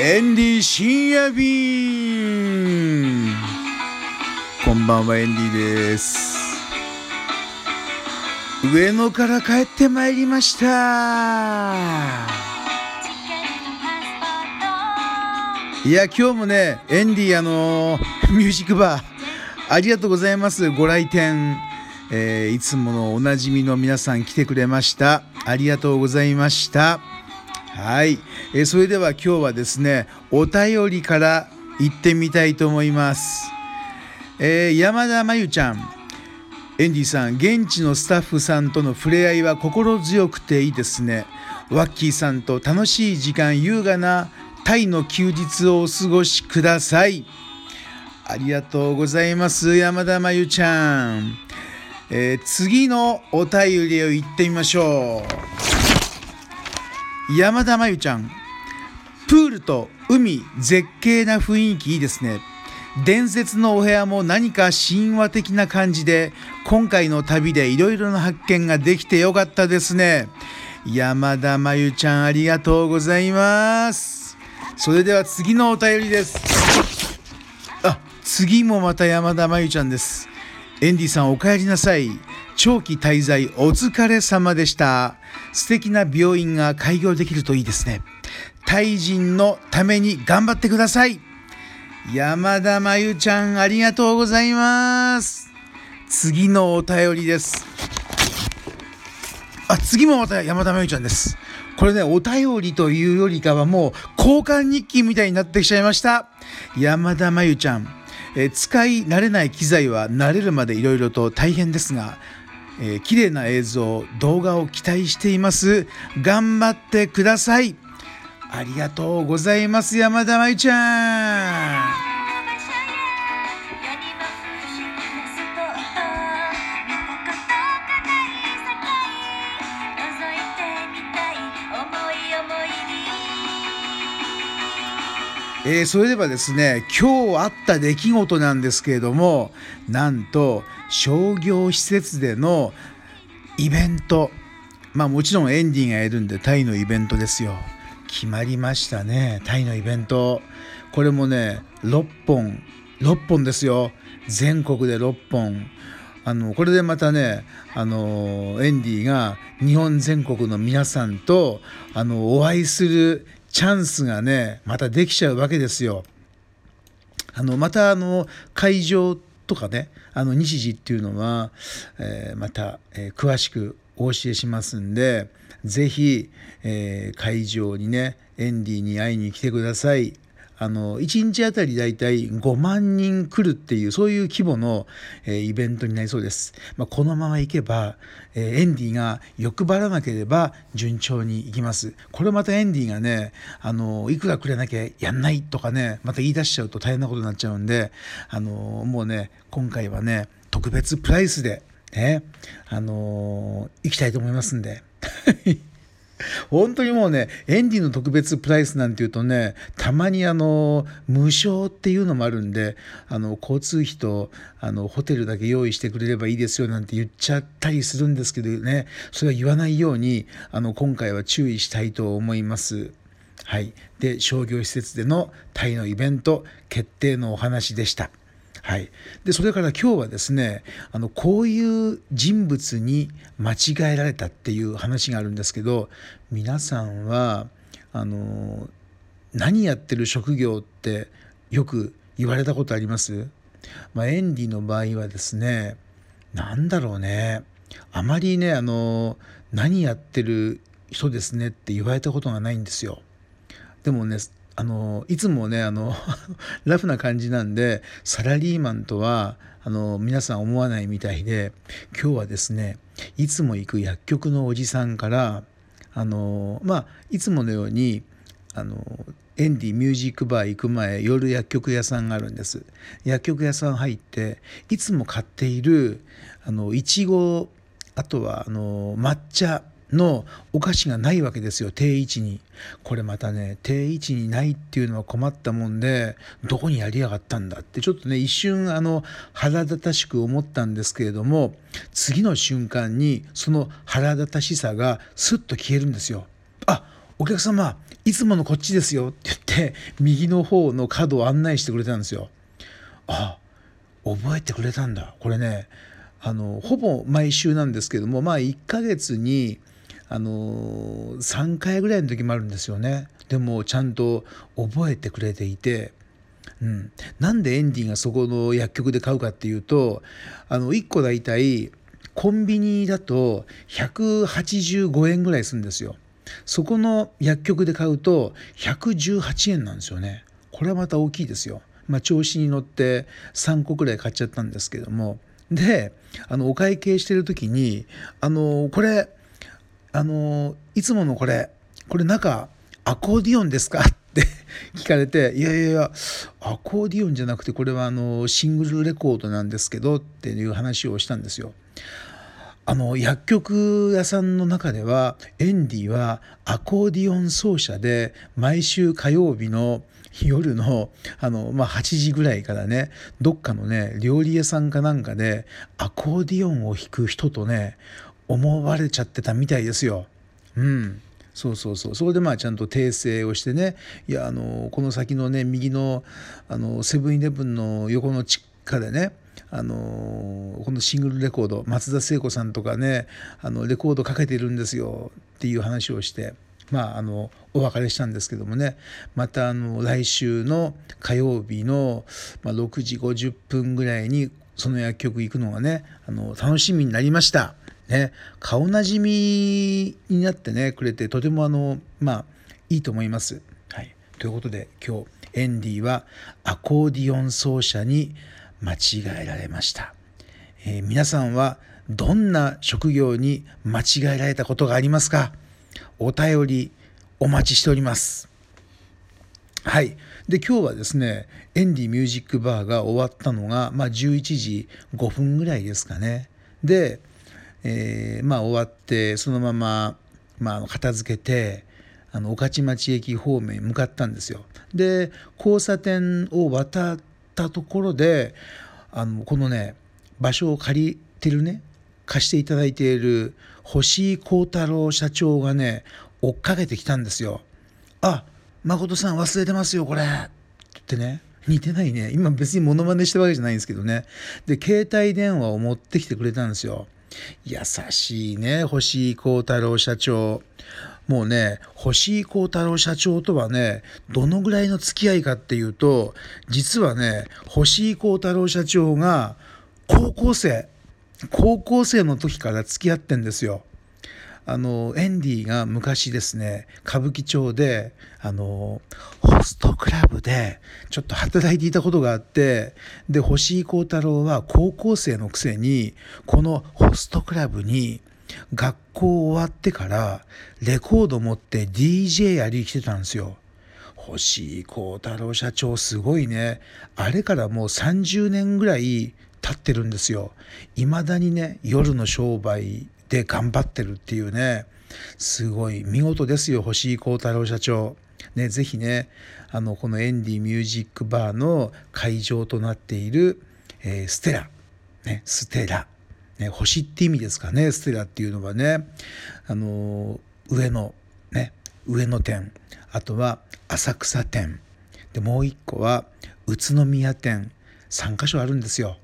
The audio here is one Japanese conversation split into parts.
エンディ深夜便こんばんはエンディです。上野から帰ってまいりました。いや今日もねエンディあのミュージックバーありがとうございます。ご来店、えー、いつものおなじみの皆さん来てくれました。ありがとうございました。はい、えー、それでは今日はですねお便りから行ってみたいと思います、えー、山田真由ちゃん。エンディさん現地のスタッフさんとの触れ合いは心強くていいですね。ワッキーさんと楽しい時間優雅なタイの休日をお過ごしください。ありがとうございます山田真由ちゃん、えー、次のお便りを言ってみましょう。山田真由ちゃん。プールと海絶景な雰囲気いいですね。伝説のお部屋も何か神話的な感じで今回の旅でいろいろな発見ができてよかったですね。山田真由ちゃんありがとうございます。それでは次のお便りです。あ次もまた山田真由ちゃんです。エンディさんお帰りなさい長期滞在お疲れ様でした。素敵な病院が開業できるといいですね。タイ人のために頑張ってください。山田真由ちゃんありがとうございます。次のお便りです。あ、次もまた山田真由ちゃんです。これね、お便りというよりかはもう交換日記みたいになってきちゃいました。山田真由ちゃん。え使い慣れない機材は慣れるまでいろいろと大変ですが、えー、綺麗な映像動画を期待しています。頑張ってください。ありがとうございます山田舞ちゃん。えー、それではですね今日あった出来事なんですけれどもなんと商業施設でのイベント。まあもちろんエンディがいるんでタイのイベントですよ。決まりましたねタイのイベント。これもね6本6本ですよ。全国で6本。あのこれでまたねあのエンディが日本全国の皆さんとあのお会いするチャンスがねまたできちゃうわけですよ。あのまたあの会場とかねあの日時っていうのは、えー、また、えー、詳しくお教えしますんで是非、えー、会場にねエンディに会いに来てください。あの1日あたりだいたい5万人来るっていうそういう規模の、えー、イベントになりそうです。まあ、このままいけば、えー、エンディが欲張らなければ順調にいきます。これまたエンディがねあのいくらくれなきゃやんないとかねまた言い出しちゃうと大変なことになっちゃうんであのもうね今回はね特別プライスでねあの行きたいと思いますんで。本当にもうね、エンディの特別プライスなんていうとね、たまにあの、無償っていうのもあるんで、あの、交通費と、あの、ホテルだけ用意してくれればいいですよなんて言っちゃったりするんですけどね、それは言わないように、あの、今回は注意したいと思います。はい。で、商業施設でのタイのイベント決定のお話でした。はい、でそれから今日はですねあのこういう人物に間違えられたっていう話があるんですけど皆さんはあの何やってる職業ってよく言われたことあります、まあ、エンディの場合はですね何だろうね。あまりねあの何やってる人ですねって言われたことがないんですよ。でもねあのいつもねあの ラフな感じなんでサラリーマンとはあの皆さん思わないみたいで今日はですねいつも行く薬局のおじさんからあのまあいつものようにあのエンディミュージックバー行く前夜薬局屋さんがあるんです。薬局屋さん入っていつも買っているあのいちごあとはあの抹茶のお菓子がないわけですよ定位置に。これまたね定位置にないっていうのは困ったもんでどこにやりやがったんだってちょっとね一瞬あの腹立たしく思ったんですけれども次の瞬間にその腹立たしさがスッと消えるんですよ。あお客様いつものこっちですよって言って右の方の角を案内してくれたんですよ。あ覚えてくれたんだ。これねあのほぼ毎週なんですけどもまあ1ヶ月にあの3回ぐらいの時もあるんですよね。でもちゃんと覚えてくれていて、うん、なんでエンディがそこの薬局で買うかっていうとあの1個大体コンビニだと185円ぐらいするんですよ。そこの薬局で買うと118円なんですよね。これはまた大きいですよ。まあ、調子に乗って3個くらい買っちゃったんですけども。であのお会計してる時に「あのこれあのいつものこれこれ中アコーディオンですか?」って 聞かれて「いやいやいやアコーディオンじゃなくてこれはあのシングルレコードなんですけど」っていう話をしたんですよ。あの薬局屋さんの中ではエンディはアコーディオン奏者で毎週火曜日の夜のあの、まあ、8時ぐらいからねどっかのね料理屋さんかなんかでアコーディオンを弾く人とね思われちゃってたみたいですよ。うん。そうそうそう。それでまあちゃんと訂正をしてね。いやあのこの先のね右のあのセブンイレブンの横の地下でねあのこのシングルレコード松田聖子さんとかねあのレコードかけてるんですよ。っていう話をしてまああのお別れしたんですけどもね。またあの来週の火曜日の、まあ、6時50分ぐらいにその薬局行くのがねあの楽しみになりました。ね、顔なじみになってねくれてとてもあのまあいいと思います。はい、ということで今日エンディはアコーディオン奏者に間違えられました、えー、皆さんはどんな職業に間違えられたことがありますか？お便りお待ちしております。はい。で今日はですねエンディミュージックバーが終わったのが、まあ、11時5分ぐらいですかね。で、えー、まあ終わってそのまま、まあ、片付けてあの御徒町駅方面に向かったんですよ。で交差点を渡ったところであのこのね場所を借りてるね貸していただいている星井幸太郎社長がね追っかけてきたんですよ。あ誠さん忘れてますよこれ。ってね似てないね。今別にモノマネしたわけじゃないんですけどね。で携帯電話を持ってきてくれたんですよ。優しいね星井幸太郎社長もうね、星井幸太郎社長とはね、どのぐらいの付き合いかっていうと、実はね、星井幸太郎社長が高校生、高校生の時から付き合ってんですよ。あのエンディが昔ですね歌舞伎町であのホストクラブでちょっと働いていたことがあってで星井幸太郎は高校生のくせにこのホストクラブに学校終わってからレコード持って DJ やりに来てたんですよ。星井幸太郎社長すごいね。あれからもう30年ぐらい経ってるんですよ。未だにね、夜の商売で頑張ってるっていうね。すごい見事ですよ、星井幸太郎社長。ね、ぜひね、あの、このエンディミュージックバーの会場となっている、えー、ステラ、ね、ステラ。ね、星って意味ですかねステラっていうのはねあの上野ね上野店あとは浅草店でもう一個は宇都宮店3か所あるんですよ。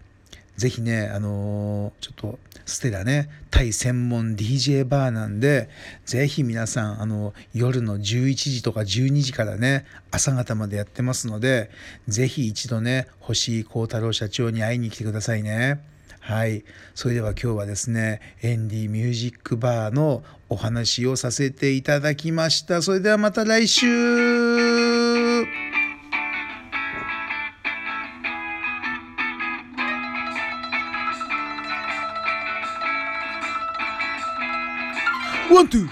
ぜひね、あのー、ちょっとステラね、タイ専門 DJ バーなんで、ぜひ皆さん、あの、夜の11時とか12時からね、朝方までやってますので、ぜひ一度ね、星井幸太郎社長に会いに来てくださいね。はい。それでは今日はですね、エンディミュージックバーのお話をさせていただきました。それではまた来週ワン、ツー